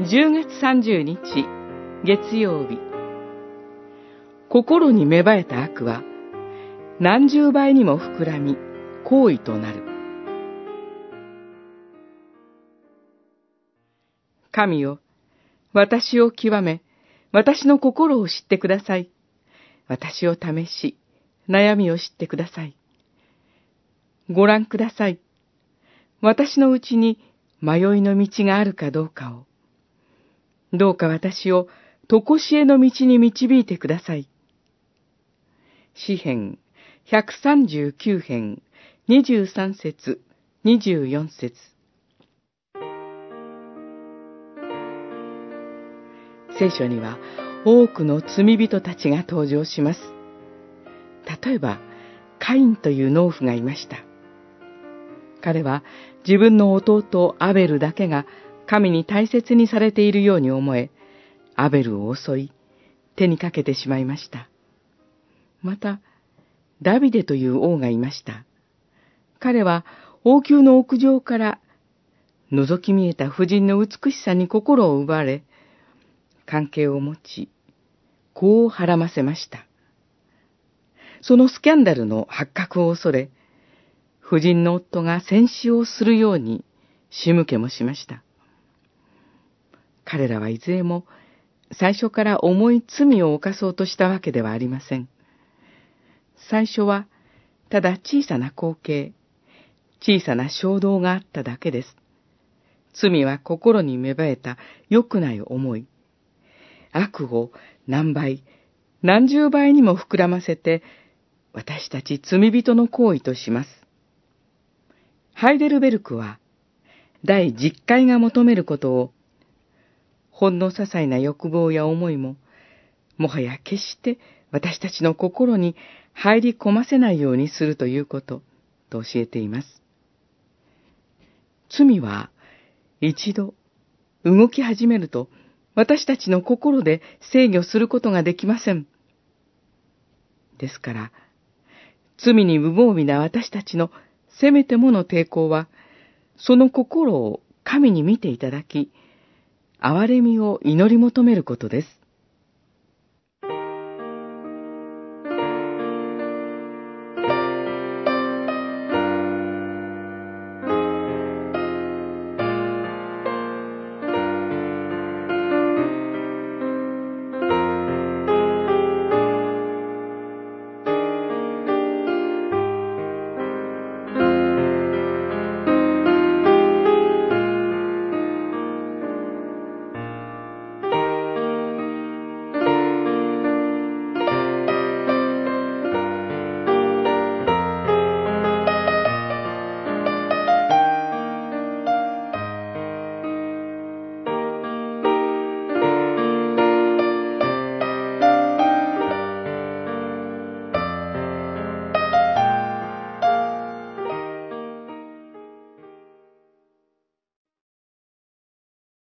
10月30日月曜日。心に芽生えた悪は何十倍にも膨らみ行為となる。神よ私を極め私の心を知ってください。私を試し悩みを知ってください。ご覧ください。私のうちに迷いの道があるかどうかを。どうか私を常しえの道に導いてください。詩編139編23節24節聖書には多くの罪人たちが登場します。例えば、カインという農夫がいました。彼は自分の弟アベルだけが神に大切にされているように思え、アベルを襲い、手にかけてしまいました。また、ダビデという王がいました。彼は王宮の屋上から覗き見えた婦人の美しさに心を奪われ、関係を持ち、こう孕ませました。そのスキャンダルの発覚を恐れ、夫人の夫が戦死をするように仕向けもしました。彼らはいずれも最初から重い罪を犯そうとしたわけではありません。最初はただ小さな光景、小さな衝動があっただけです。罪は心に芽生えた良くない思い。悪を何倍、何十倍にも膨らませて、私たち罪人の行為とします。ハイデルベルクは、第十回が求めることを、ほんの些細な欲望や思いも、もはや決して私たちの心に入り込ませないようにするということ、と教えています。罪は、一度、動き始めると、私たちの心で制御することができません。ですから、罪に無防備な私たちのせめてもの抵抗は、その心を神に見ていただき、憐れみを祈り求めることです。